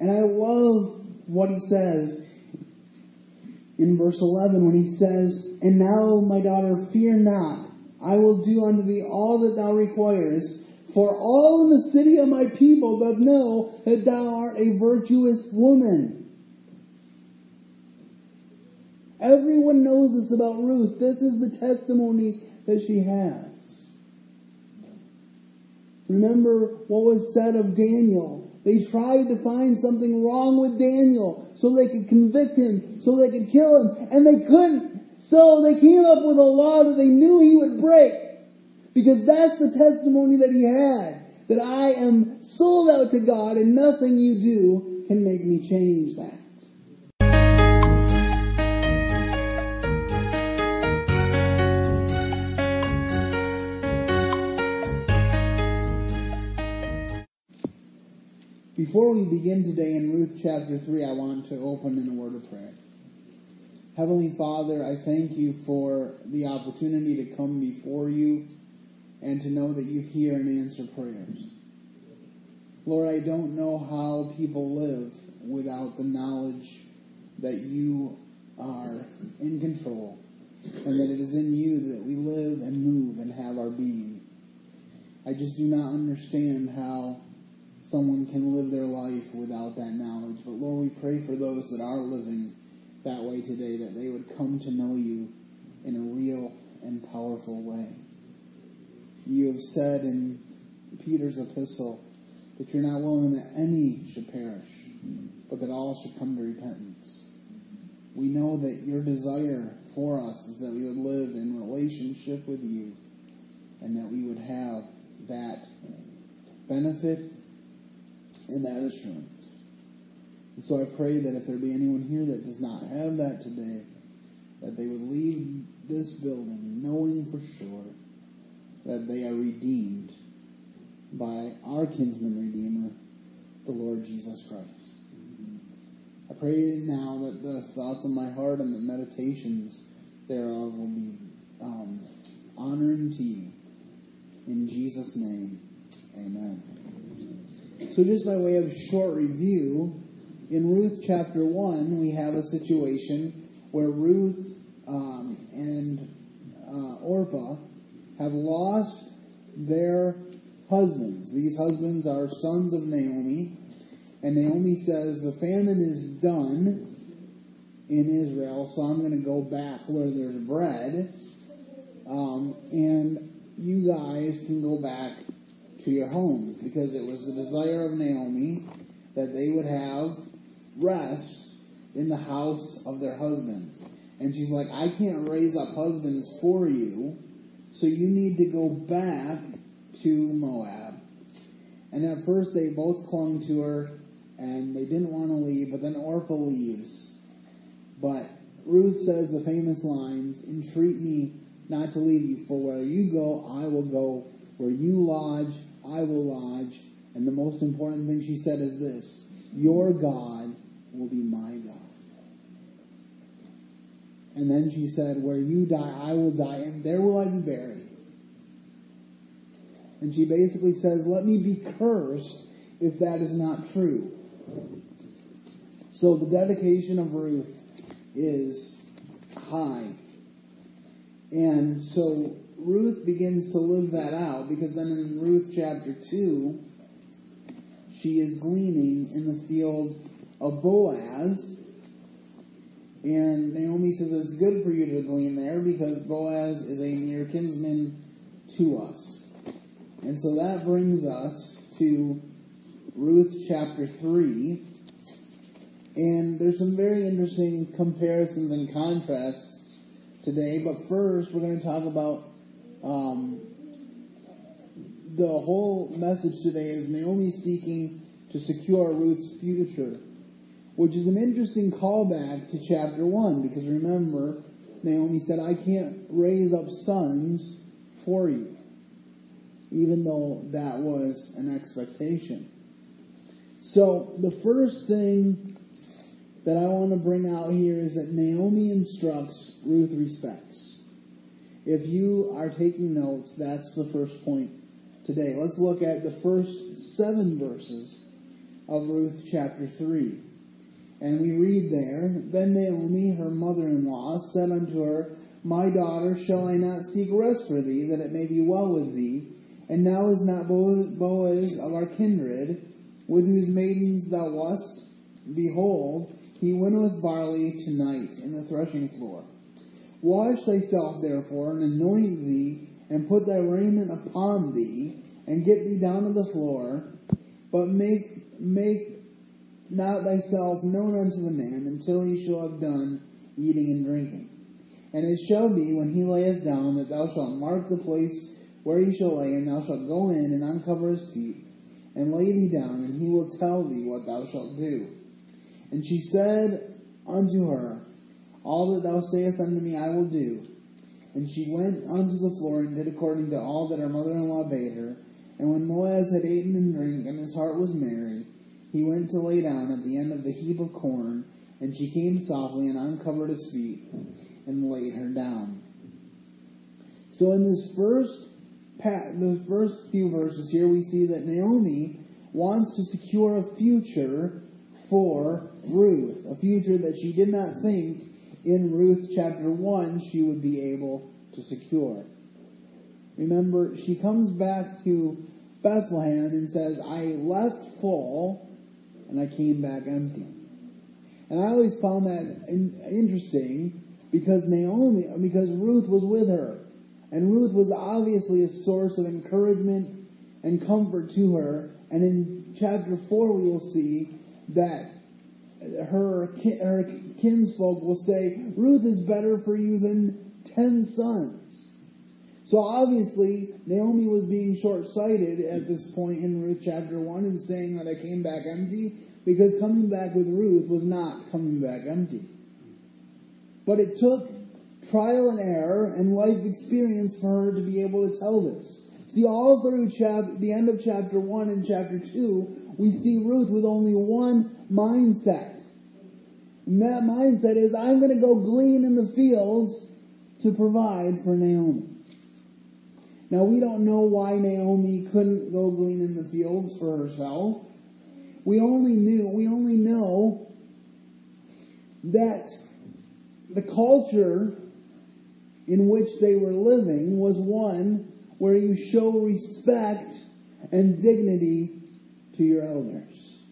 And I love what he says in verse 11 when he says, And now, my daughter, fear not. I will do unto thee all that thou requirest. For all in the city of my people doth know that thou art a virtuous woman. Everyone knows this about Ruth. This is the testimony that she has. Remember what was said of Daniel. They tried to find something wrong with Daniel so they could convict him, so they could kill him, and they couldn't. So they came up with a law that they knew he would break. Because that's the testimony that he had. That I am sold out to God and nothing you do can make me change that. Before we begin today in Ruth chapter 3, I want to open in a word of prayer. Heavenly Father, I thank you for the opportunity to come before you and to know that you hear and answer prayers. Lord, I don't know how people live without the knowledge that you are in control and that it is in you that we live and move and have our being. I just do not understand how someone can live their life without that knowledge. But Lord, we pray for those that are living that way today, that they would come to know you in a real and powerful way. You have said in Peter's epistle that you're not willing that any should perish, but that all should come to repentance. We know that your desire for us is that we would live in relationship with you and that we would have that benefit and that assurance. And so I pray that if there be anyone here that does not have that today, that they would leave this building knowing for sure that they are redeemed by our kinsman redeemer, the Lord Jesus Christ. I pray now that the thoughts of my heart and the meditations thereof will be um, honoring to you. In Jesus' name, amen. So, just by way of short review, in Ruth chapter 1, we have a situation where Ruth um, and uh, Orpah have lost their husbands. These husbands are sons of Naomi. And Naomi says, The famine is done in Israel, so I'm going to go back where there's bread. Um, and you guys can go back to your homes because it was the desire of Naomi that they would have rest in the house of their husbands. And she's like, I can't raise up husbands for you, so you need to go back to Moab. And at first they both clung to her and they didn't want to leave, but then Orpah leaves. But Ruth says the famous lines, Entreat me not to leave you, for where you go, I will go. Where you lodge, I will lodge. And the most important thing she said is this Your God will be my God. And then she said, Where you die, I will die, and there will I be buried. And she basically says, Let me be cursed if that is not true. So the dedication of Ruth is high. And so Ruth begins to live that out because then in Ruth chapter 2, she is gleaning in the field of Boaz. And Naomi says it's good for you to glean there because Boaz is a near kinsman to us. And so that brings us to Ruth chapter 3. And there's some very interesting comparisons and contrasts today. But first, we're going to talk about um, the whole message today is Naomi seeking to secure Ruth's future, which is an interesting callback to chapter 1, because remember, Naomi said, I can't raise up sons for you, even though that was an expectation. So, the first thing that I want to bring out here is that Naomi instructs, Ruth respects. If you are taking notes, that's the first point today. Let's look at the first seven verses of Ruth chapter 3. And we read there, Then Naomi, her mother-in-law, said unto her, My daughter, shall I not seek rest for thee, that it may be well with thee? And now is not Boaz of our kindred, with whose maidens thou wast? Behold, he winnoweth barley tonight in the threshing floor. Wash thyself therefore, and anoint thee, and put thy raiment upon thee, and get thee down to the floor, but make make not thyself known unto the man until he shall have done eating and drinking. And it shall be when he layeth down that thou shalt mark the place where he shall lay, and thou shalt go in and uncover his feet, and lay thee down, and he will tell thee what thou shalt do. And she said unto her, All that thou sayest unto me I will do. And she went unto the floor and did according to all that her mother-in-law bade her. And when Boaz had eaten and drink, and his heart was merry, he went to lay down at the end of the heap of corn, and she came softly and uncovered his feet and laid her down. So in this first the first few verses here, we see that Naomi wants to secure a future for Ruth, a future that she did not think in Ruth chapter 1 she would be able to secure. Remember, she comes back to Bethlehem and says, I left full and I came back empty. And I always found that in, interesting because Naomi, because Ruth was with her. And Ruth was obviously a source of encouragement and comfort to her. And in chapter 4, we will see that her, her kinsfolk will say, Ruth is better for you than ten sons. So obviously, Naomi was being short-sighted at this point in Ruth chapter 1 and saying that I came back empty because coming back with Ruth was not coming back empty. But it took trial and error and life experience for her to be able to tell this. See, all through chap- the end of chapter 1 and chapter 2, we see Ruth with only one mindset. And that mindset is, I'm going to go glean in the fields to provide for Naomi. Now, we don't know why Naomi couldn't go glean in the fields for herself. We only knew, we only know that the culture in which they were living was one where you show respect and dignity to your elders.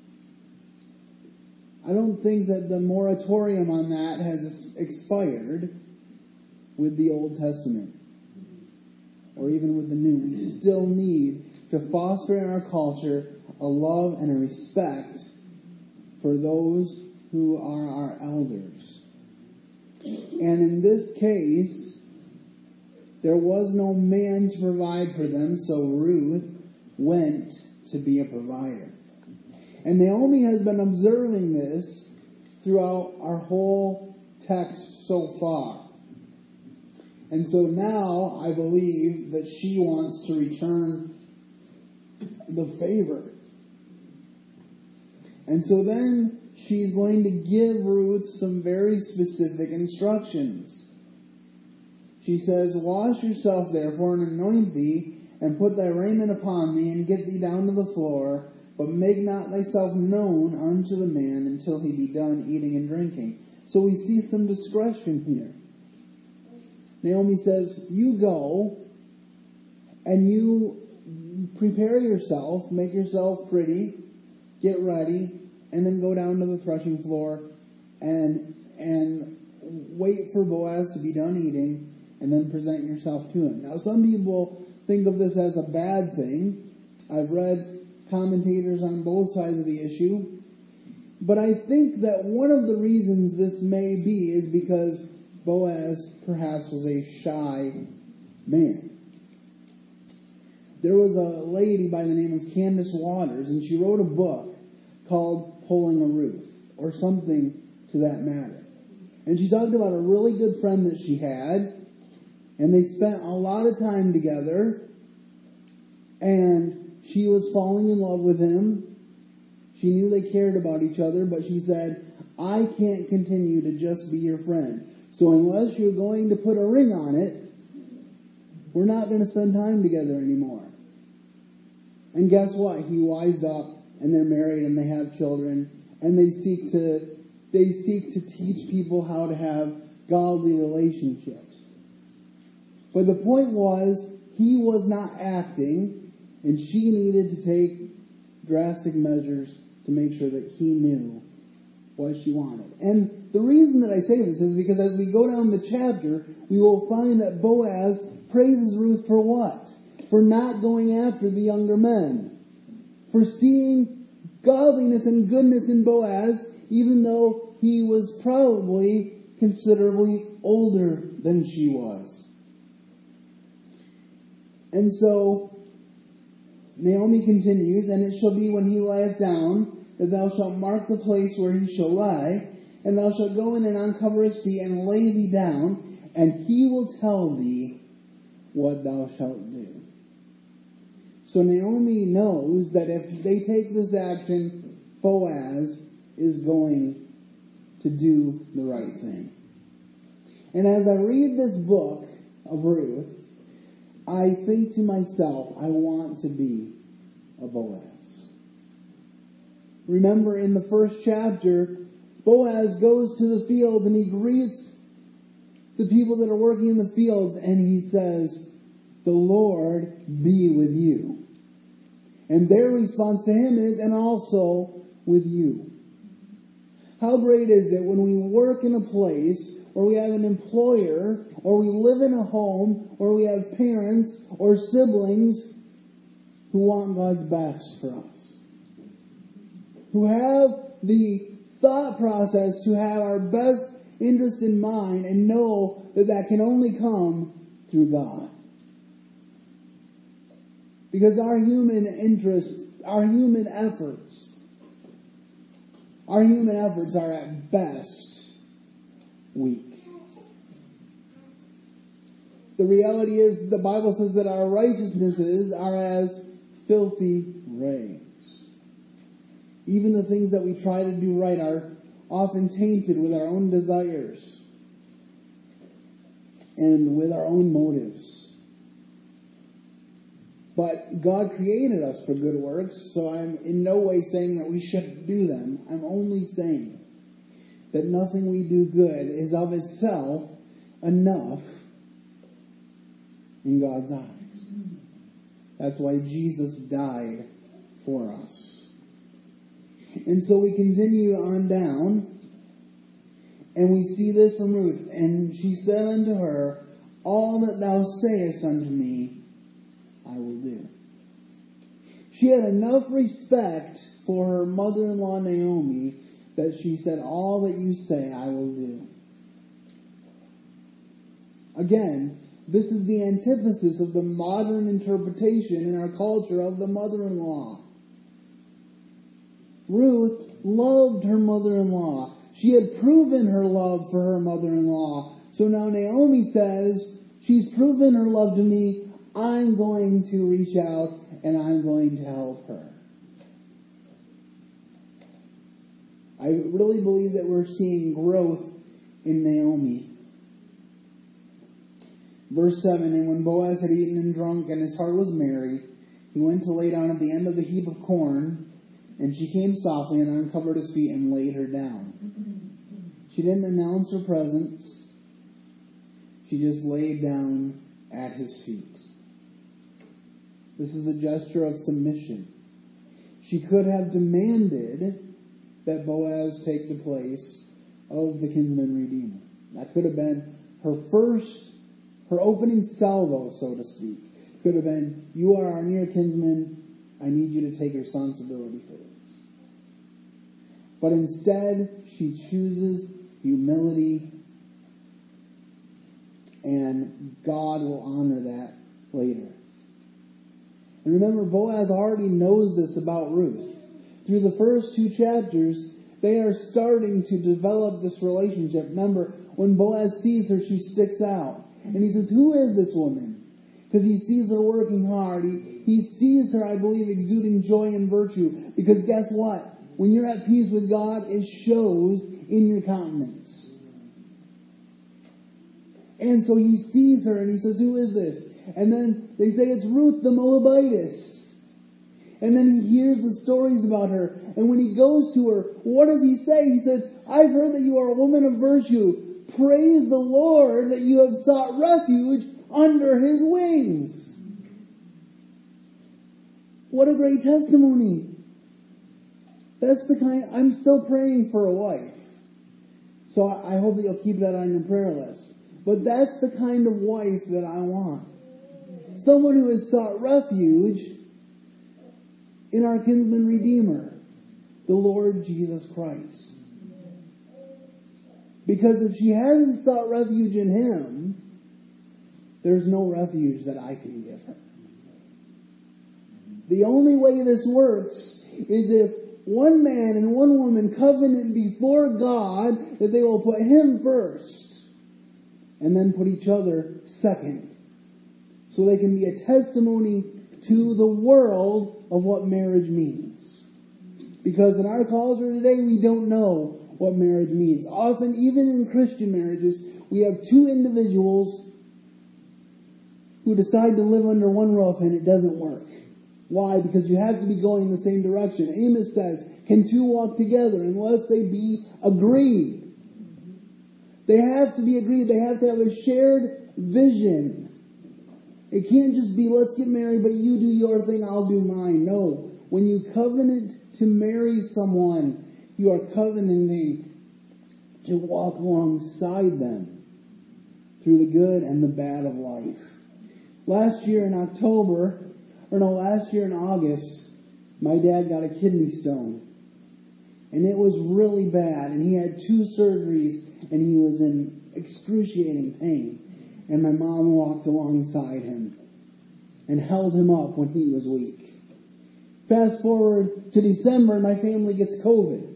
I don't think that the moratorium on that has expired with the Old Testament or even with the new, we still need to foster in our culture a love and a respect for those who are our elders. And in this case, there was no man to provide for them, so Ruth went to be a provider. And Naomi has been observing this throughout our whole text so far. And so now I believe that she wants to return the favor. And so then she's going to give Ruth some very specific instructions. She says, Wash yourself therefore and anoint thee, and put thy raiment upon thee, and get thee down to the floor, but make not thyself known unto the man until he be done eating and drinking. So we see some discretion here. Naomi says, You go and you prepare yourself, make yourself pretty, get ready, and then go down to the threshing floor and and wait for Boaz to be done eating and then present yourself to him. Now some people think of this as a bad thing. I've read commentators on both sides of the issue. But I think that one of the reasons this may be is because Boaz perhaps was a shy man. There was a lady by the name of Candice Watters, and she wrote a book called Pulling a Ruth, or something to that matter. And she talked about a really good friend that she had, and they spent a lot of time together, and she was falling in love with him. She knew they cared about each other, but she said, I can't continue to just be your friend. So unless you're going to put a ring on it, we're not going to spend time together anymore. And guess what? He wised up and they're married and they have children and they seek to they seek to teach people how to have godly relationships. But the point was he was not acting and she needed to take drastic measures to make sure that he knew what she wanted. And the reason that I say this is because as we go down the chapter, we will find that Boaz praises Ruth for what? For not going after the younger men. For seeing godliness and goodness in Boaz, even though he was probably considerably older than she was. And so Naomi continues, and it shall be when he lieth down that thou shalt mark the place where he shall lie, and thou shalt go in and uncover his feet and lay thee down, and he will tell thee what thou shalt do. So Naomi knows that if they take this action, Boaz is going to do the right thing. And as I read this book of Ruth, I think to myself, I want to be a Boaz. Remember in the first chapter, Boaz goes to the field and he greets the people that are working in the fields and he says, The Lord be with you. And their response to him is, and also with you. How great is it when we work in a place or we have an employer or we live in a home or we have parents or siblings who want God's best for us. Who have the thought process to have our best interest in mind and know that that can only come through God. Because our human interests, our human efforts, our human efforts are at best weak. The reality is the Bible says that our righteousnesses are as filthy rags. Even the things that we try to do right are often tainted with our own desires and with our own motives. But God created us for good works, so I'm in no way saying that we shouldn't do them. I'm only saying that nothing we do good is of itself enough in God's eyes. That's why Jesus died for us. And so we continue on down, and we see this from Ruth. And she said unto her, All that thou sayest unto me, I will do. She had enough respect for her mother in law Naomi that she said, All that you say, I will do. Again, this is the antithesis of the modern interpretation in our culture of the mother in law. Ruth loved her mother in law. She had proven her love for her mother in law. So now Naomi says, She's proven her love to me. I'm going to reach out and I'm going to help her. I really believe that we're seeing growth in Naomi. Verse 7 And when Boaz had eaten and drunk, and his heart was merry, he went to lay down at the end of the heap of corn, and she came softly and uncovered his feet and laid her down. She didn't announce her presence, she just laid down at his feet. This is a gesture of submission. She could have demanded that Boaz take the place of the kinsman redeemer. That could have been her first, her opening salvo, so to speak. Could have been, You are our near kinsman. I need you to take responsibility for this. But instead, she chooses humility, and God will honor that later. And remember, Boaz already knows this about Ruth. Through the first two chapters, they are starting to develop this relationship. Remember, when Boaz sees her, she sticks out. And he says, Who is this woman? Because he sees her working hard. He, he sees her, I believe, exuding joy and virtue. Because guess what? When you're at peace with God, it shows in your countenance. And so he sees her and he says, Who is this? And then they say it's Ruth the Moabitess. And then he hears the stories about her. And when he goes to her, what does he say? He says, I've heard that you are a woman of virtue. Praise the Lord that you have sought refuge under his wings. What a great testimony. That's the kind, I'm still praying for a wife. So I hope that you'll keep that on your prayer list. But that's the kind of wife that I want. Someone who has sought refuge in our kinsman redeemer, the Lord Jesus Christ. Because if she hasn't sought refuge in him, there's no refuge that I can give her. The only way this works is if one man and one woman covenant before God that they will put him first and then put each other second. So they can be a testimony to the world of what marriage means. Because in our culture today, we don't know what marriage means. Often, even in Christian marriages, we have two individuals who decide to live under one roof and it doesn't work. Why? Because you have to be going in the same direction. Amos says, Can two walk together unless they be agreed? They have to be agreed. They have to have a shared vision. It can't just be, let's get married, but you do your thing, I'll do mine. No. When you covenant to marry someone, you are covenanting to walk alongside them through the good and the bad of life. Last year in October, or no, last year in August, my dad got a kidney stone. And it was really bad. And he had two surgeries and he was in excruciating pain. And my mom walked alongside him and held him up when he was weak. Fast forward to December my family gets COVID.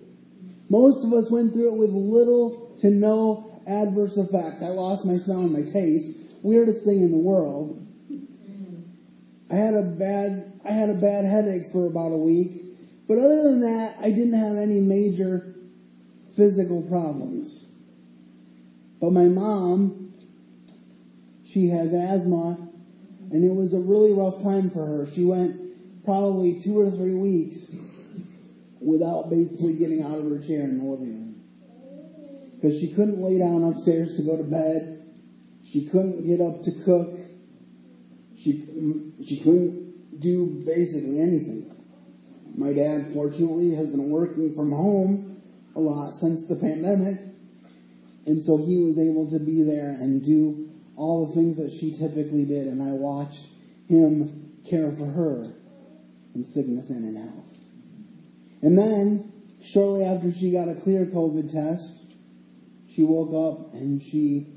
Most of us went through it with little to no adverse effects. I lost my smell and my taste. Weirdest thing in the world. I had a bad I had a bad headache for about a week, but other than that, I didn't have any major physical problems. But my mom, she has asthma, and it was a really rough time for her. She went probably two or three weeks without basically getting out of her chair in the living room. Because she couldn't lay down upstairs to go to bed. She couldn't get up to cook. She, she couldn't do basically anything. My dad, fortunately, has been working from home a lot since the pandemic. And so he was able to be there and do all the things that she typically did. And I watched him care for her in sickness in and in health. And then, shortly after she got a clear COVID test, she woke up and she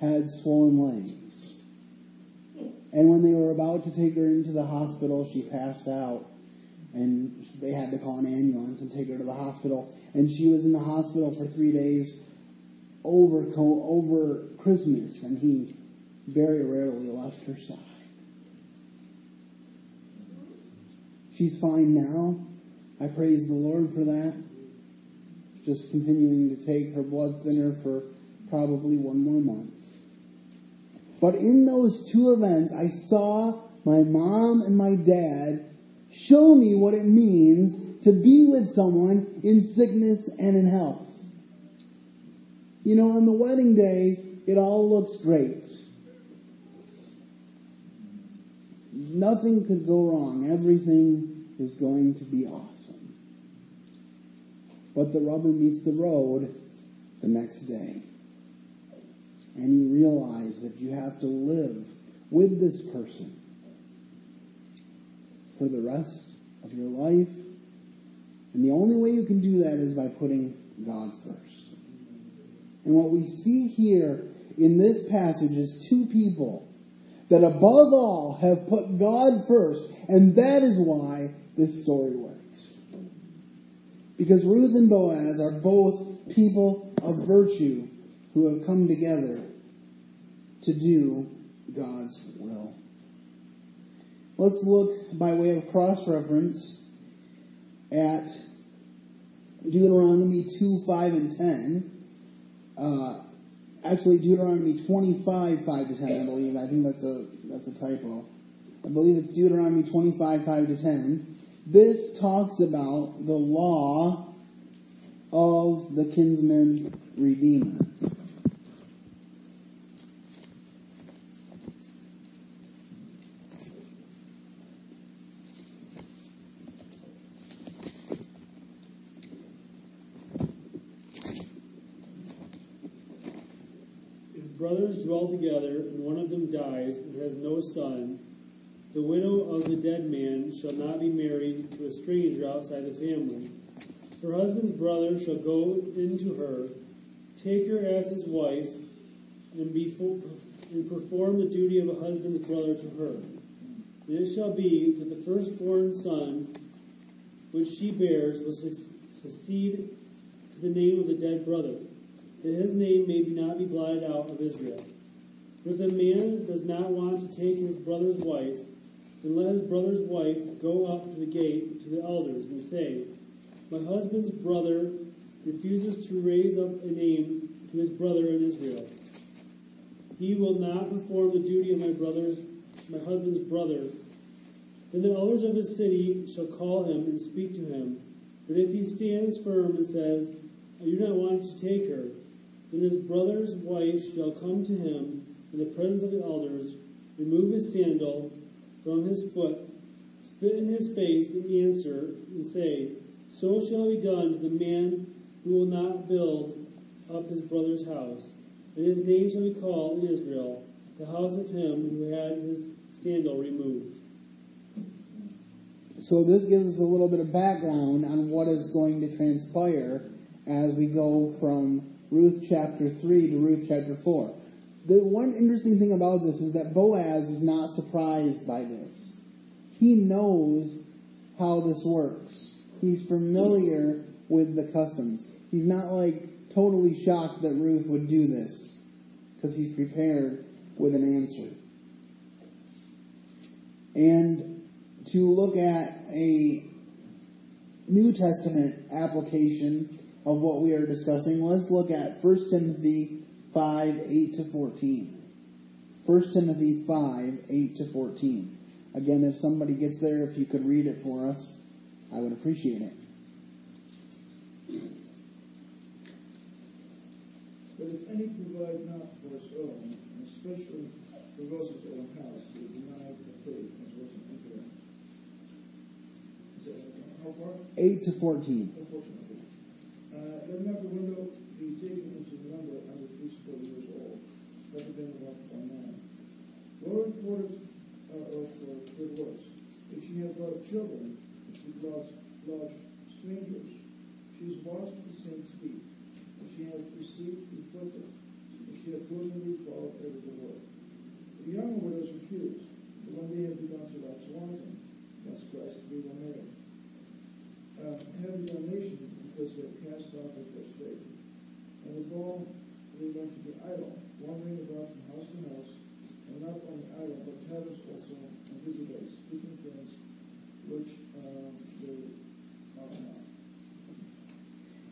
had swollen legs. And when they were about to take her into the hospital, she passed out. And they had to call an ambulance and take her to the hospital. And she was in the hospital for three days over, over Christmas. And he very rarely left her side. She's fine now. I praise the Lord for that. Just continuing to take her blood thinner for probably one more month. But in those two events, I saw my mom and my dad show me what it means to be with someone in sickness and in health. You know, on the wedding day, it all looks great. Nothing could go wrong. Everything is going to be awesome. But the rubber meets the road the next day and you realize that you have to live with this person for the rest of your life. And the only way you can do that is by putting God first. And what we see here in this passage is two people that above all have put God first. And that is why this story works. Because Ruth and Boaz are both people of virtue who have come together to do God's will. Let's look by way of cross reference at Deuteronomy 2, 5, and 10. Uh, actually, Deuteronomy 25, 5 to 10, I believe. I think that's a, that's a typo. I believe it's Deuteronomy 25, 5 to 10. This talks about the law of the kinsman redeemer. If brothers dwell together, and one of them dies and has no son, the widow of the dead man shall not be married to a stranger outside the family. Her husband's brother shall go into her, take her as his wife, and, before, and perform the duty of a husband's brother to her. And it shall be that the firstborn son which she bears will succeed to the name of the dead brother, that his name may not be blotted out of Israel. For if a man does not want to take his brother's wife, then let his brother's wife go up to the gate to the elders and say, My husband's brother refuses to raise up a name to his brother in Israel. He will not perform the duty of my brother's, my husband's brother. Then the elders of his city shall call him and speak to him. But if he stands firm and says, I do not want to take her, then his brother's wife shall come to him in the presence of the elders, remove his sandal from his foot, spit in his face, and answer and say, So shall be done to the man who will not build up his brother's house. And his name shall be called in Israel, the house of him who had his sandal removed. So this gives us a little bit of background on what is going to transpire as we go from Ruth chapter 3 to Ruth chapter 4. The one interesting thing about this is that Boaz is not surprised by this. He knows how this works. He's familiar with the customs. He's not like totally shocked that Ruth would do this because he's prepared with an answer. And to look at a New Testament application of what we are discussing, let's look at 1 Timothy 5 8 to 14. 1 Timothy 5 8 to 14. Again, if somebody gets there, if you could read it for us, I would appreciate it. But if any provide not for his own, and especially for those of his own house, he is denied the faith as was an infidel. How far? 8 to 14. Unfortunately. Uh, not the window be taken into the number under three score years old, than one for one man. Well reported uh, for works. If she has brought children, if she lost large strangers, she is washed the saints' feet If she hath received inflicted, if she hath diligently followed every good work. The young widows refused, but when they had begun to wax wanton, thus Christ to be married. Uh, having damnation because they had cast off their first faith. And if all they went to be idle, wandering about from house to house, and not only idle, but tatters also, and busybodies, speaking things which uh, they are not.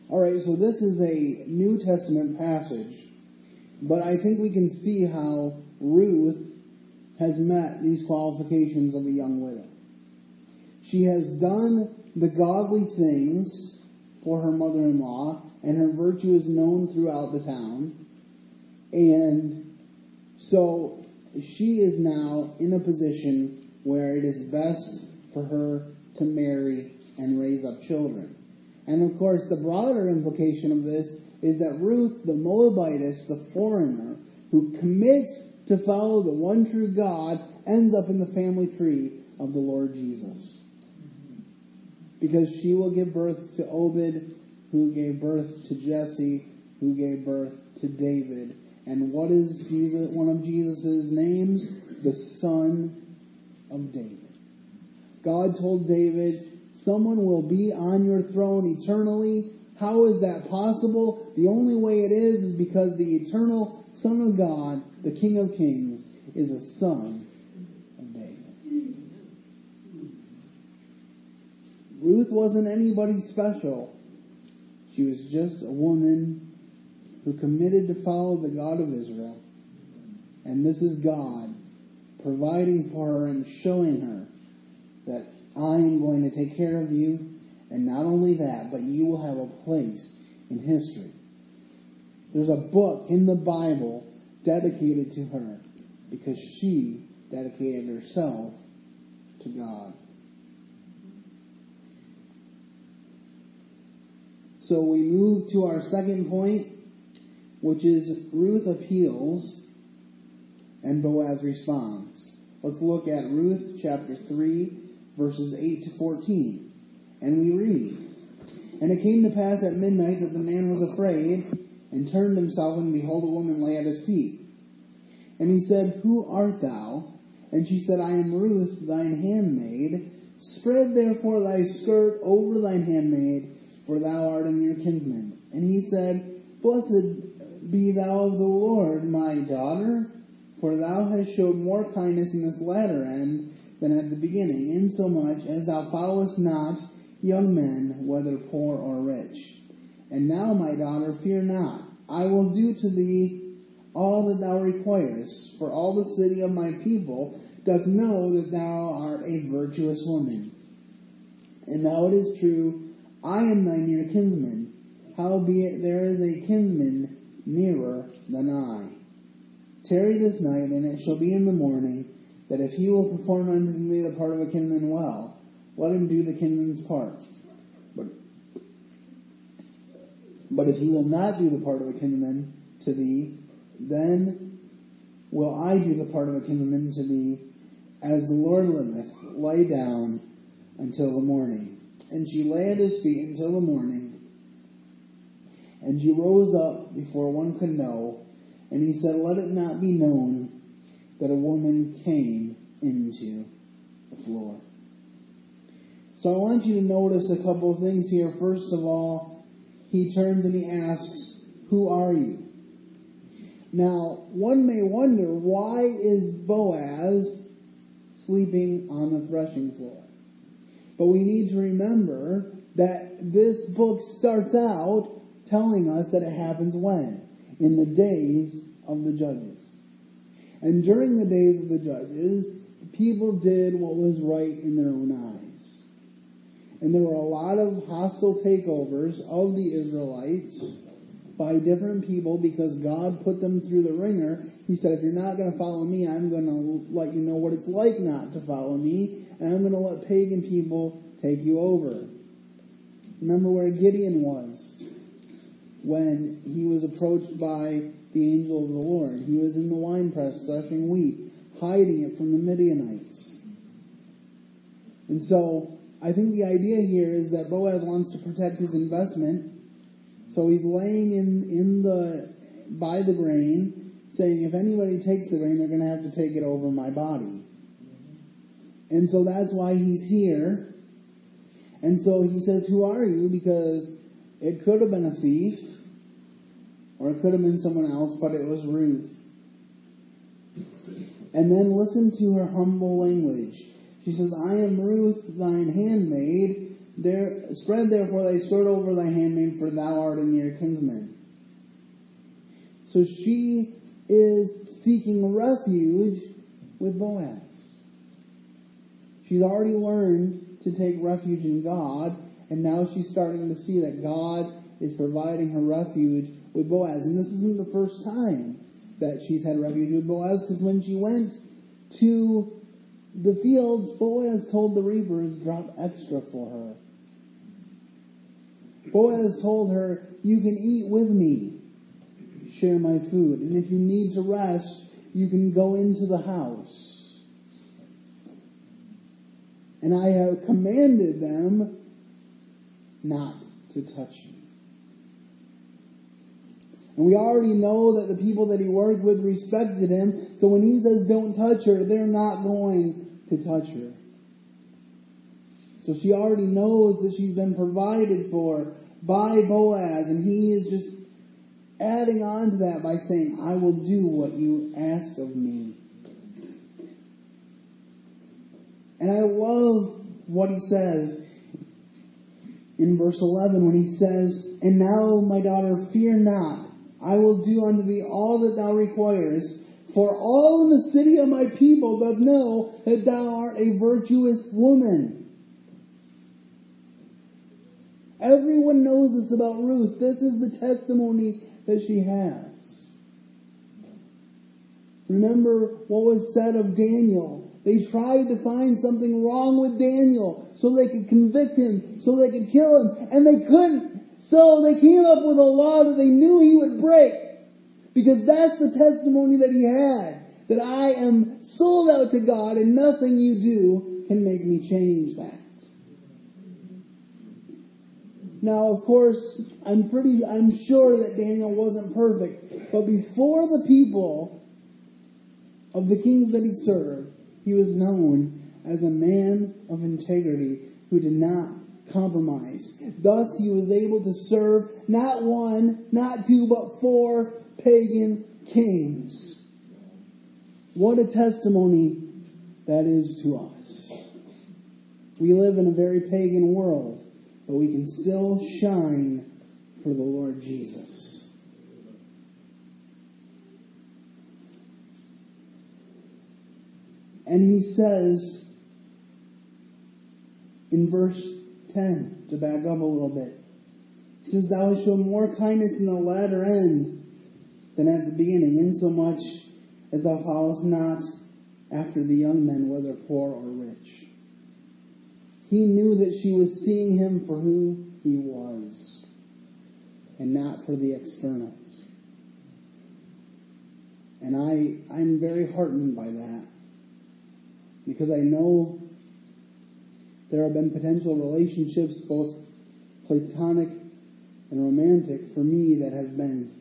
All right, so this is a New Testament passage, but I think we can see how Ruth has met these qualifications of a young widow. She has done the godly things for her mother in law, and her virtue is known throughout the town. And so she is now in a position where it is best for her to marry and raise up children. And of course, the broader implication of this is that Ruth, the Moabitess, the foreigner, who commits to follow the one true God, ends up in the family tree of the Lord Jesus. Because she will give birth to Obed, who gave birth to Jesse, who gave birth to David. And what is Jesus, one of Jesus' names? The Son of David. God told David, Someone will be on your throne eternally. How is that possible? The only way it is is because the eternal Son of God, the King of Kings, is a son of David. Ruth wasn't anybody special. She was just a woman who committed to follow the God of Israel. And this is God providing for her and showing her that I am going to take care of you, and not only that, but you will have a place in history. There's a book in the Bible dedicated to her because she dedicated herself to God. So we move to our second point, which is Ruth appeals and Boaz responds. Let's look at Ruth chapter 3, verses 8 to 14. And we read, And it came to pass at midnight that the man was afraid, and turned himself, and behold, a woman lay at his feet. And he said, Who art thou? And she said, I am Ruth, thine handmaid. Spread therefore thy skirt over thine handmaid for thou art a near kinsman. And he said, Blessed be thou of the Lord, my daughter, for thou hast showed more kindness in this latter end than at the beginning, insomuch as thou followest not young men, whether poor or rich. And now, my daughter, fear not. I will do to thee all that thou requirest, for all the city of my people doth know that thou art a virtuous woman. And now it is true I am thy near kinsman, howbeit there is a kinsman nearer than I. Tarry this night, and it shall be in the morning, that if he will perform unto thee the part of a kinsman well, let him do the kinsman's part. But, but if he will not do the part of a kinsman to thee, then will I do the part of a kinsman to thee, as the Lord liveth, lie down until the morning. And she lay at his feet until the morning. And she rose up before one could know. And he said, Let it not be known that a woman came into the floor. So I want you to notice a couple of things here. First of all, he turns and he asks, Who are you? Now, one may wonder, why is Boaz sleeping on the threshing floor? But we need to remember that this book starts out telling us that it happens when? In the days of the judges. And during the days of the judges, people did what was right in their own eyes. And there were a lot of hostile takeovers of the Israelites by different people because God put them through the ringer. He said, if you're not going to follow me, I'm going to let you know what it's like not to follow me and I'm going to let pagan people take you over. Remember where Gideon was when he was approached by the angel of the Lord. He was in the winepress threshing wheat, hiding it from the Midianites. And so I think the idea here is that Boaz wants to protect his investment. So he's laying in, in the by the grain, saying, if anybody takes the grain, they're going to have to take it over my body. And so that's why he's here. And so he says, Who are you? Because it could have been a thief, or it could have been someone else, but it was Ruth. And then listen to her humble language. She says, I am Ruth, thine handmaid. There, spread therefore thy skirt over thy handmaid, for thou art a near kinsman. So she is seeking refuge with Boaz. She's already learned to take refuge in God, and now she's starting to see that God is providing her refuge with Boaz. And this isn't the first time that she's had refuge with Boaz, because when she went to the fields, Boaz told the reapers, drop extra for her. Boaz told her, you can eat with me, share my food. And if you need to rest, you can go into the house and I have commanded them not to touch me. And we already know that the people that he worked with respected him, so when he says don't touch her, they're not going to touch her. So she already knows that she's been provided for by Boaz, and he is just adding on to that by saying, I will do what you ask of me. And I love what he says in verse 11 when he says, And now, my daughter, fear not. I will do unto thee all that thou requirest. For all in the city of my people doth know that thou art a virtuous woman. Everyone knows this about Ruth. This is the testimony that she has. Remember what was said of Daniel. They tried to find something wrong with Daniel so they could convict him, so they could kill him, and they couldn't. So they came up with a law that they knew he would break. Because that's the testimony that he had. That I am sold out to God and nothing you do can make me change that. Now, of course, I'm pretty, I'm sure that Daniel wasn't perfect, but before the people of the kings that he served, he was known as a man of integrity who did not compromise. Thus, he was able to serve not one, not two, but four pagan kings. What a testimony that is to us. We live in a very pagan world but we can still shine for the Lord Jesus. And he says in verse 10, to back up a little bit, he says, Thou hast shown more kindness in the latter end than at the beginning, insomuch as thou followest not after the young men, whether poor or rich. He knew that she was seeing him for who he was and not for the externals. And I, I'm very heartened by that because I know there have been potential relationships, both platonic and romantic, for me that have been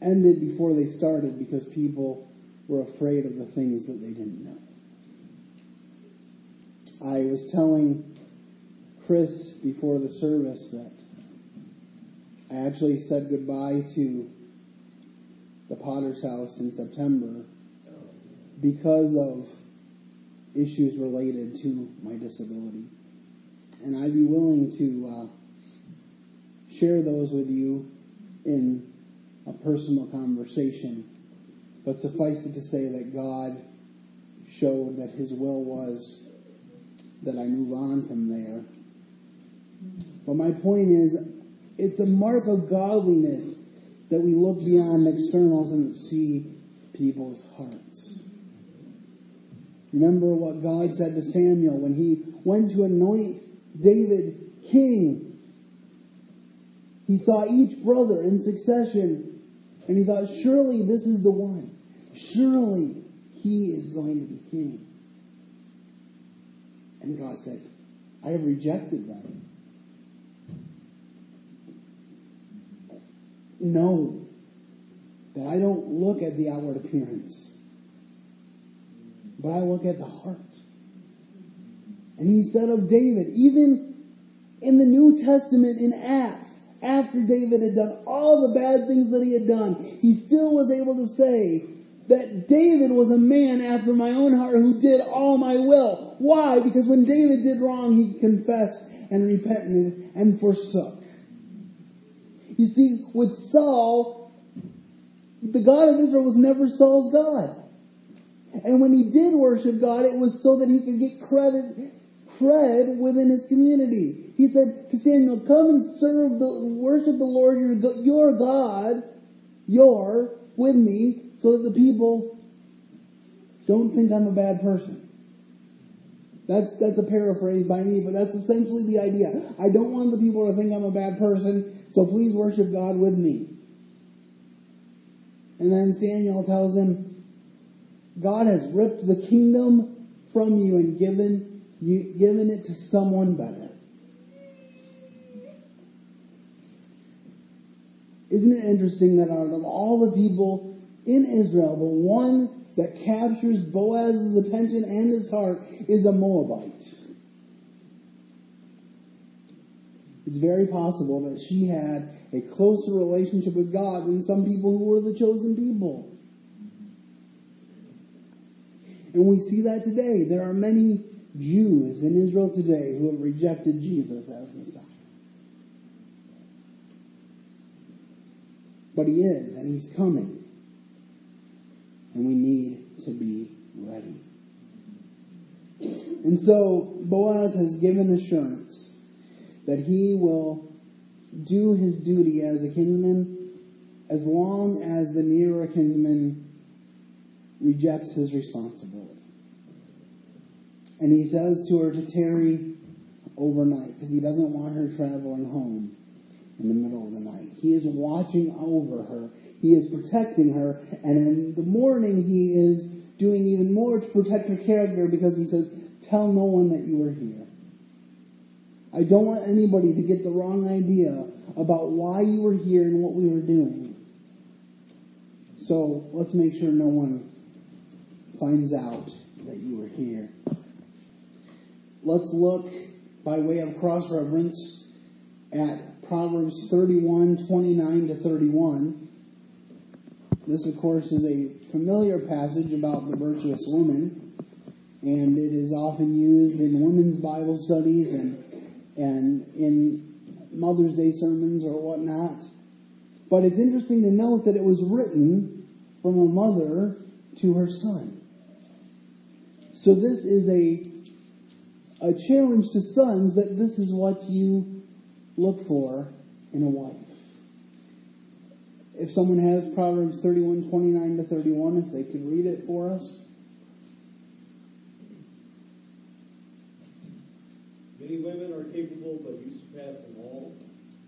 ended before they started because people were afraid of the things that they didn't know. I was telling Chris before the service that I actually said goodbye to the Potter's house in September because of issues related to my disability. And I'd be willing to uh, share those with you in a personal conversation. But suffice it to say that God showed that His will was that I move on from there. But my point is, it's a mark of godliness that we look beyond externals and see people's hearts. Remember what God said to Samuel when he went to anoint David king. He saw each brother in succession and he thought, surely this is the one. Surely he is going to be king. And God said, I have rejected them. Know that I don't look at the outward appearance, but I look at the heart. And he said of David, even in the New Testament in Acts, after David had done all the bad things that he had done, he still was able to say, that David was a man after my own heart who did all my will. Why? Because when David did wrong, he confessed and repented and forsook. You see, with Saul, the God of Israel was never Saul's God. And when he did worship God, it was so that he could get credit, cred within his community. He said to Samuel, come and serve the, worship the Lord your, your God, your, with me, so that the people don't think I'm a bad person. That's, that's a paraphrase by me, but that's essentially the idea. I don't want the people to think I'm a bad person, so please worship God with me. And then Samuel tells him, God has ripped the kingdom from you and given you, given it to someone better. Isn't it interesting that out of all the people in Israel, the one that captures Boaz's attention and his heart is a Moabite. It's very possible that she had a closer relationship with God than some people who were the chosen people. And we see that today. There are many Jews in Israel today who have rejected Jesus as Messiah. But he is, and he's coming and we need to be ready. And so Boaz has given assurance that he will do his duty as a kinsman as long as the nearer kinsman rejects his responsibility. And he says to her to tarry overnight because he doesn't want her traveling home in the middle of the night. He is watching over her. He is protecting her. And in the morning, he is doing even more to protect her character because he says, Tell no one that you are here. I don't want anybody to get the wrong idea about why you were here and what we were doing. So let's make sure no one finds out that you were here. Let's look by way of cross reference at Proverbs 31 29 to 31. This, of course, is a familiar passage about the virtuous woman, and it is often used in women's Bible studies and, and in Mother's Day sermons or whatnot. But it's interesting to note that it was written from a mother to her son. So this is a a challenge to sons that this is what you look for in a wife. If someone has Proverbs 31, 29 to 31, if they could read it for us. Many women are capable, but you surpass them all.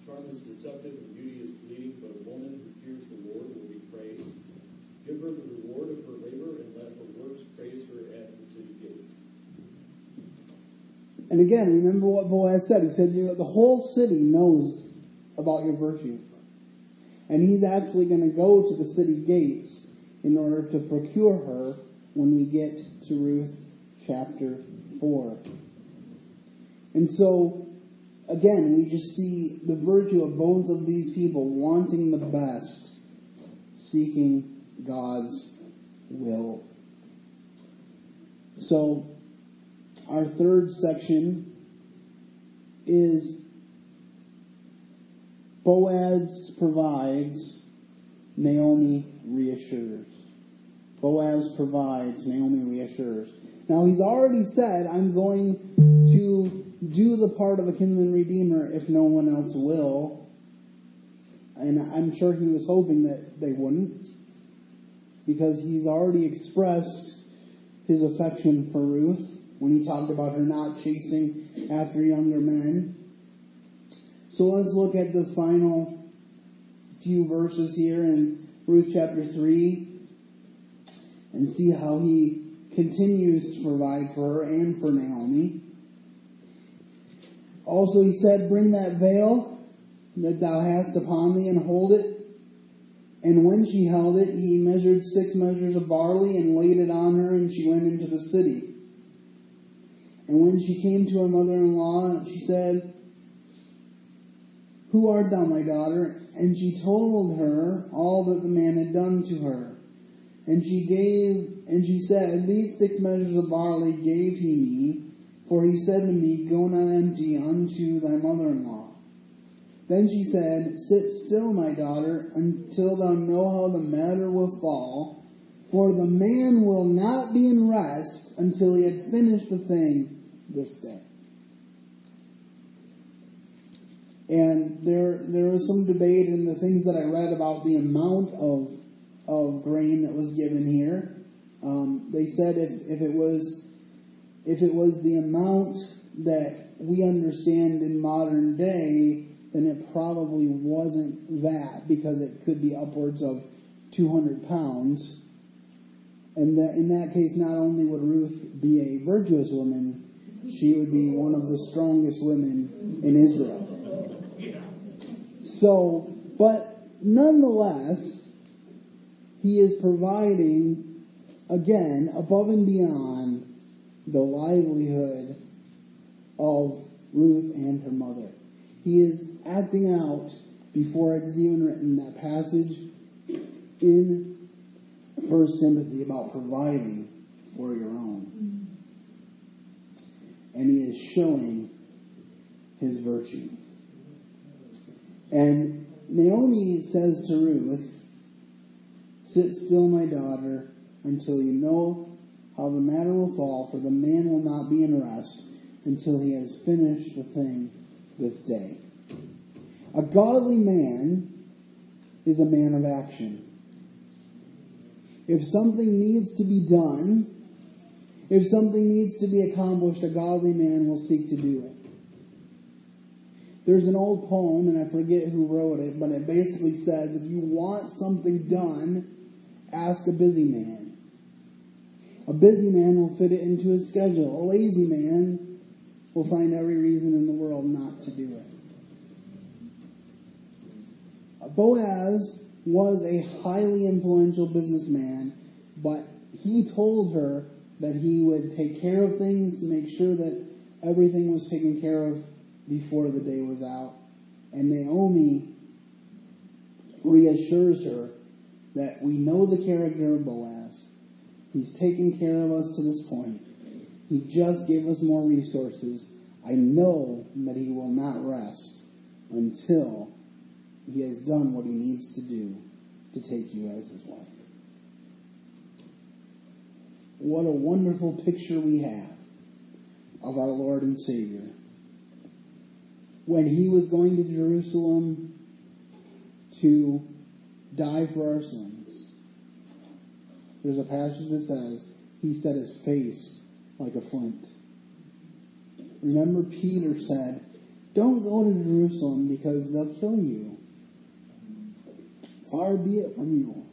Charm is deceptive and beauty is fleeting, but a woman who fears the Lord will be praised. Give her the reward of her labor and let her works praise her at the city gates. And again, remember what Boaz said. He said, the whole city knows about your virtue. And he's actually going to go to the city gates in order to procure her when we get to Ruth chapter 4. And so, again, we just see the virtue of both of these people wanting the best, seeking God's will. So, our third section is Boaz provides, Naomi reassures. Boaz provides, Naomi reassures. Now he's already said, I'm going to do the part of a kinsman redeemer if no one else will. And I'm sure he was hoping that they wouldn't. Because he's already expressed his affection for Ruth when he talked about her not chasing after younger men. So let's look at the final few verses here in Ruth chapter 3 and see how he continues to provide for her and for Naomi. Also, he said, Bring that veil that thou hast upon thee and hold it. And when she held it, he measured six measures of barley and laid it on her, and she went into the city. And when she came to her mother in law, she said, Who art thou, my daughter? And she told her all that the man had done to her. And she gave, and she said, These six measures of barley gave he me, for he said to me, Go not empty unto thy mother in law. Then she said, Sit still, my daughter, until thou know how the matter will fall, for the man will not be in rest until he had finished the thing this day. And there there was some debate in the things that I read about the amount of of grain that was given here. Um, they said if, if it was if it was the amount that we understand in modern day, then it probably wasn't that because it could be upwards of 200 pounds. And that, in that case, not only would Ruth be a virtuous woman, she would be one of the strongest women in Israel. So, but nonetheless, he is providing, again, above and beyond the livelihood of Ruth and her mother. He is acting out before it is even written that passage in First Timothy about providing for your own. And he is showing his virtue. And Naomi says to Ruth, Sit still, my daughter, until you know how the matter will fall, for the man will not be in rest until he has finished the thing this day. A godly man is a man of action. If something needs to be done, if something needs to be accomplished, a godly man will seek to do it. There's an old poem, and I forget who wrote it, but it basically says if you want something done, ask a busy man. A busy man will fit it into his schedule. A lazy man will find every reason in the world not to do it. Boaz was a highly influential businessman, but he told her that he would take care of things, make sure that everything was taken care of before the day was out. And Naomi reassures her that we know the character of Boaz. He's taken care of us to this point. He just gave us more resources. I know that he will not rest until he has done what he needs to do to take you as his wife. What a wonderful picture we have of our Lord and Savior. When he was going to Jerusalem to die for our sins, there's a passage that says, He set his face like a flint. Remember, Peter said, Don't go to Jerusalem because they'll kill you. Far be it from you.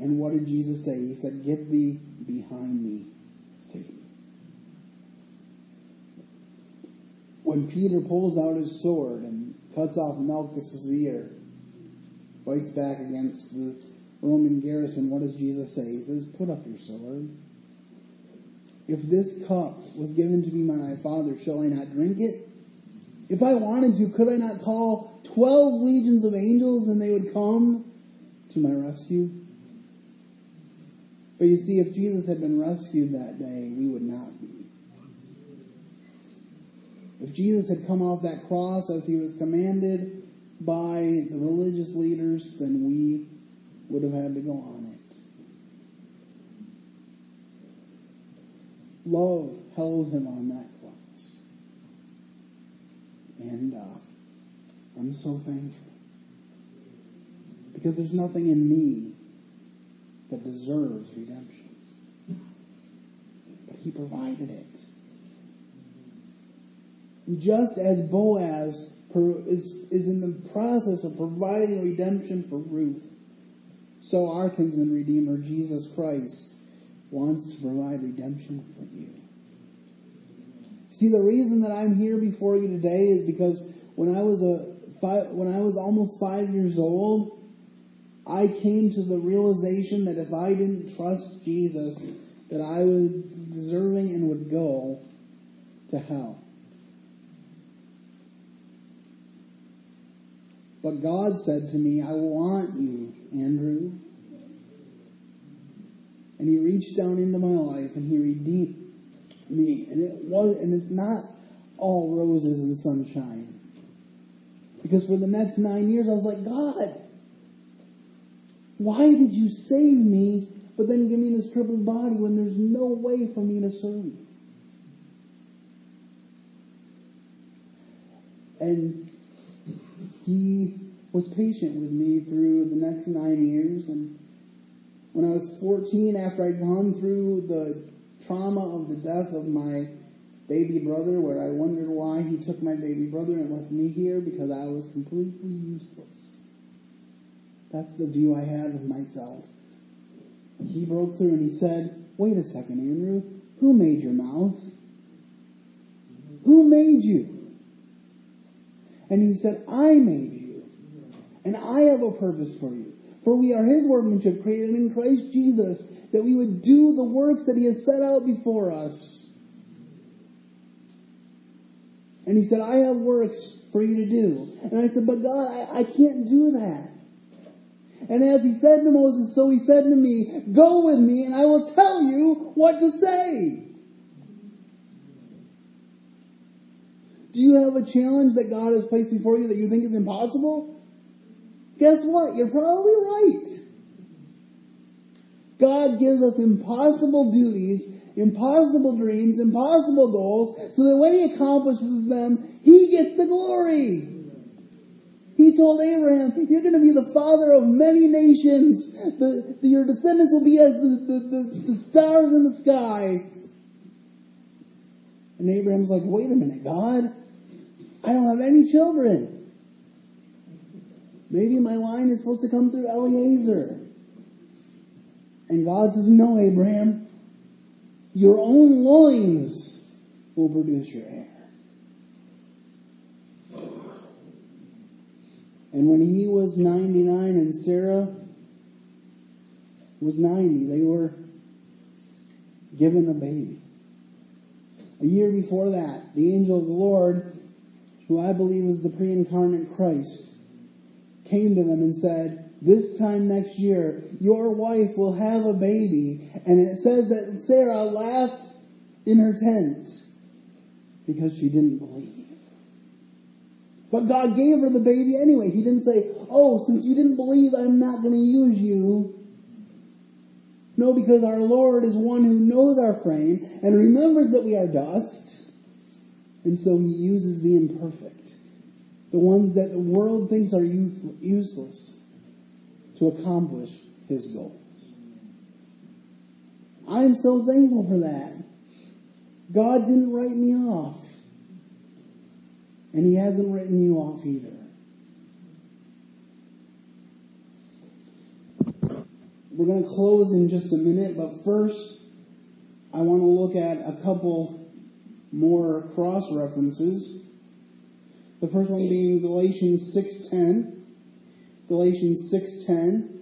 And what did Jesus say? He said, Get thee behind me, Satan. When Peter pulls out his sword and cuts off Malchus's ear, fights back against the Roman garrison, what does Jesus say? He says, Put up your sword. If this cup was given to me by my Father, shall I not drink it? If I wanted to, could I not call 12 legions of angels and they would come to my rescue? But you see, if Jesus had been rescued that day, we would not be. If Jesus had come off that cross as he was commanded by the religious leaders, then we would have had to go on it. Love held him on that cross. And uh, I'm so thankful. Because there's nothing in me that deserves redemption. But he provided it. Just as Boaz is, is in the process of providing redemption for Ruth, so our kinsman redeemer, Jesus Christ, wants to provide redemption for you. See, the reason that I'm here before you today is because when I was a five, when I was almost five years old, I came to the realization that if I didn't trust Jesus, that I was deserving and would go to hell. But God said to me, I want you, Andrew. And he reached down into my life and he redeemed me. And it was and it's not all roses and sunshine. Because for the next nine years I was like, God, why did you save me, but then give me this crippled body when there's no way for me to serve you? And he was patient with me through the next nine years. And when I was 14, after I'd gone through the trauma of the death of my baby brother, where I wondered why he took my baby brother and left me here because I was completely useless. That's the view I had of myself. He broke through and he said, Wait a second, Andrew. Who made your mouth? Who made you? And he said, I made you. And I have a purpose for you. For we are his workmanship created in Christ Jesus that we would do the works that he has set out before us. And he said, I have works for you to do. And I said, but God, I, I can't do that. And as he said to Moses, so he said to me, Go with me and I will tell you what to say. Do you have a challenge that God has placed before you that you think is impossible? Guess what? You're probably right. God gives us impossible duties impossible dreams, impossible goals, so that when he accomplishes them, he gets the glory. He told Abraham, You're going to be the father of many nations. The, the, your descendants will be as the, the, the, stars in the sky. And Abraham's like, Wait a minute, God. I don't have any children. Maybe my line is supposed to come through Eliezer. And God says, No, Abraham. Your own loins will produce your heir. And when he was 99 and Sarah was 90, they were given a baby. A year before that, the angel of the Lord, who I believe is the pre incarnate Christ, came to them and said, This time next year, your wife will have a baby. And it says that Sarah laughed in her tent because she didn't believe. But God gave her the baby anyway. He didn't say, Oh, since you didn't believe, I'm not going to use you. No, because our Lord is one who knows our frame and remembers that we are dust. And so he uses the imperfect, the ones that the world thinks are useless, to accomplish his goals. I'm so thankful for that. God didn't write me off. And he hasn't written you off either. We're going to close in just a minute, but first, I want to look at a couple more cross references. The first one being Galatians 6:10. Galatians 6:10.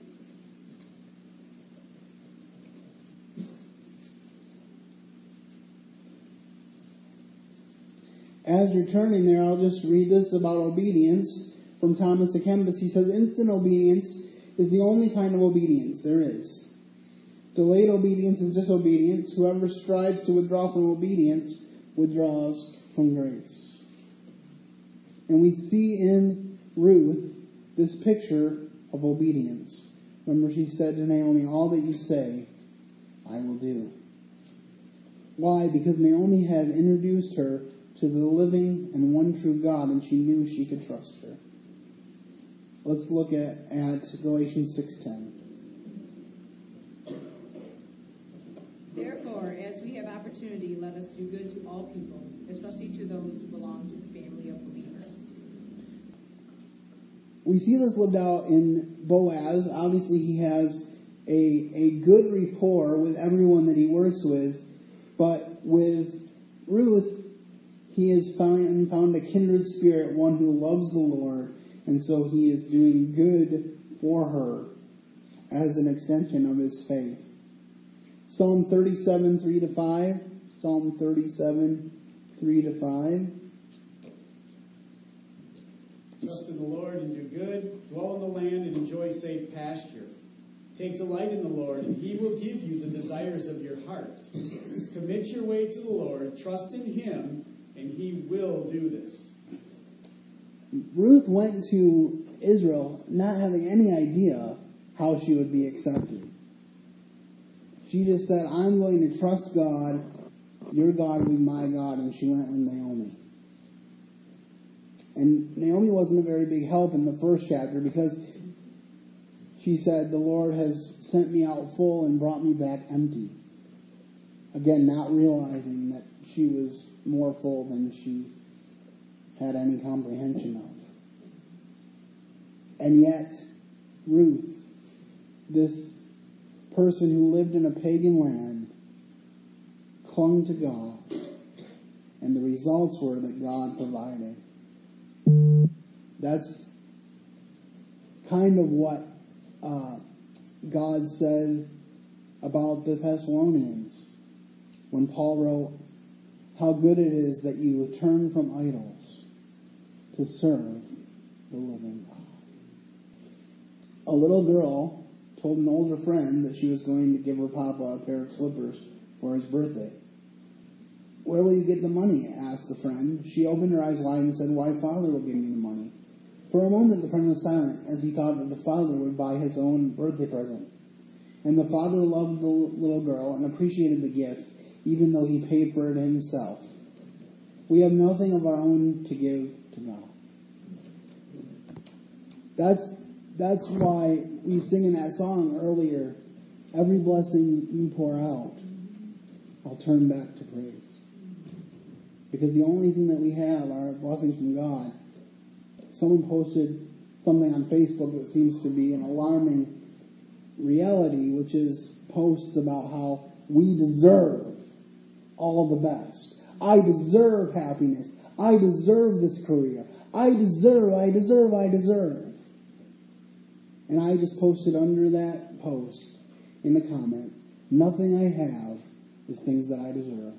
As you're turning there, I'll just read this about obedience from Thomas Kempis. He says, Instant obedience is the only kind of obedience there is. Delayed obedience is disobedience. Whoever strives to withdraw from obedience withdraws from grace. And we see in Ruth this picture of obedience. Remember, she said to Naomi, All that you say, I will do. Why? Because Naomi had introduced her to the living and one true God, and she knew she could trust her. Let's look at, at Galatians 6.10. Therefore, as we have opportunity, let us do good to all people, especially to those who belong to the family of believers. We see this lived out in Boaz. Obviously, he has a, a good rapport with everyone that he works with, but with Ruth, he has found, found a kindred spirit, one who loves the Lord, and so he is doing good for her as an extension of his faith. Psalm 37, 3 to 5. Psalm 37, 3 to 5. Trust in the Lord and do good. Dwell in the land and enjoy safe pasture. Take delight in the Lord, and he will give you the desires of your heart. Commit your way to the Lord. Trust in him, and he will do this. Ruth went to Israel not having any idea how she would be accepted. She just said, I'm going to trust God. Your God will be my God. And she went with Naomi. And Naomi wasn't a very big help in the first chapter because she said, The Lord has sent me out full and brought me back empty. Again, not realizing that she was more full than she had any comprehension of. And yet, Ruth, this person who lived in a pagan land, clung to God, and the results were that God provided. That's kind of what uh, God said about the Thessalonians when Paul wrote, How good it is that you turn from idols to serve the living God. A little girl told an older friend that she was going to give her papa a pair of slippers for his birthday. Where will you get the money? asked the friend. She opened her eyes wide and said, Why, father will give me the money. For a moment, the friend was silent as he thought that the father would buy his own birthday present. And the father loved the little girl and appreciated the gift, even though he paid for it himself. We have nothing of our own to give to God. That's that's why we sing in that song earlier, every blessing you pour out, I'll turn back to praise. Because the only thing that we have are blessings from God. Someone posted something on Facebook that seems to be an alarming reality, which is posts about how we deserve all the best. I deserve happiness. I deserve this career. I deserve, I deserve, I deserve. And I just posted under that post in the comment, nothing I have is things that I deserve.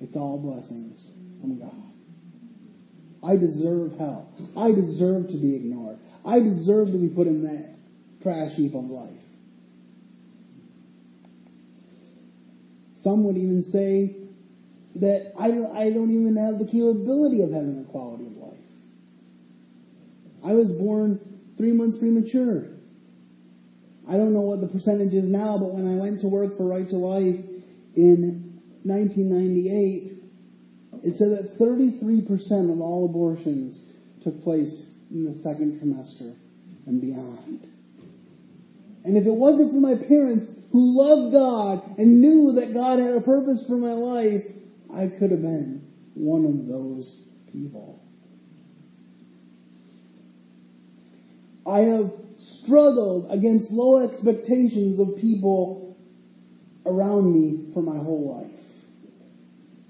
It's all blessings from God. I deserve hell. I deserve to be ignored. I deserve to be put in that trash heap of life. Some would even say that I, I don't even have the capability of having a quality of life. I was born three months premature. I don't know what the percentage is now, but when I went to work for Right to Life in 1998, it said that 33% of all abortions took place in the second trimester and beyond. And if it wasn't for my parents who loved God and knew that God had a purpose for my life, I could have been one of those people. I have struggled against low expectations of people around me for my whole life.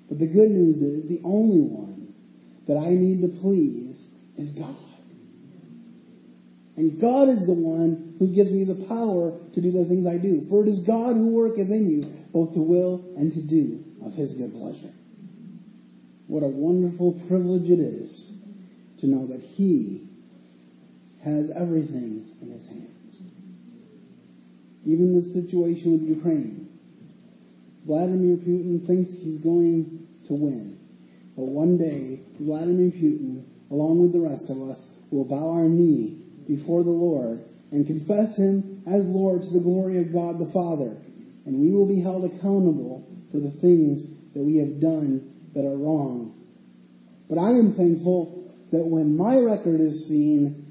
But the good news is the only one that I need to please is God. And God is the one who gives me the power to do the things I do. For it is God who worketh in you both to will and to do of his good pleasure. What a wonderful privilege it is to know that he has everything in his hands. Even the situation with Ukraine. Vladimir Putin thinks he's going to win. But one day, Vladimir Putin, along with the rest of us, will bow our knee before the Lord and confess him as Lord to the glory of God the Father. And we will be held accountable for the things that we have done that are wrong. But I am thankful that when my record is seen,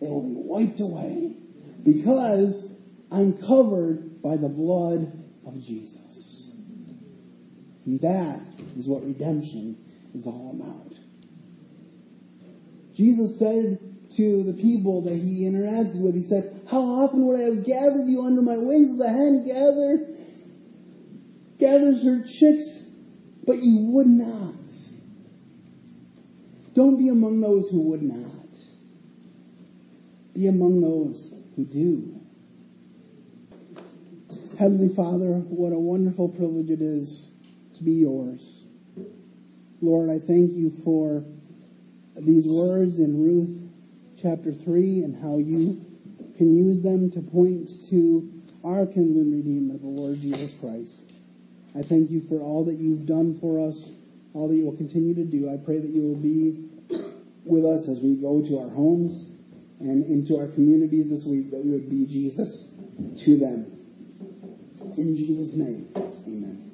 it will be wiped away because I'm covered by the blood of Jesus. And that is what redemption is all about. Jesus said to the people that he interacted with, he said, How often would I have gathered you under my wings as a hen gather, gathers her chicks, but you would not. Don't be among those who would not. Be among those who do. Heavenly Father, what a wonderful privilege it is to be yours. Lord, I thank you for these words in Ruth chapter 3 and how you can use them to point to our kinsman redeemer, the Lord Jesus Christ. I thank you for all that you've done for us, all that you will continue to do. I pray that you will be with us as we go to our homes and into our communities this week, that we would be Jesus to them. In Jesus' name.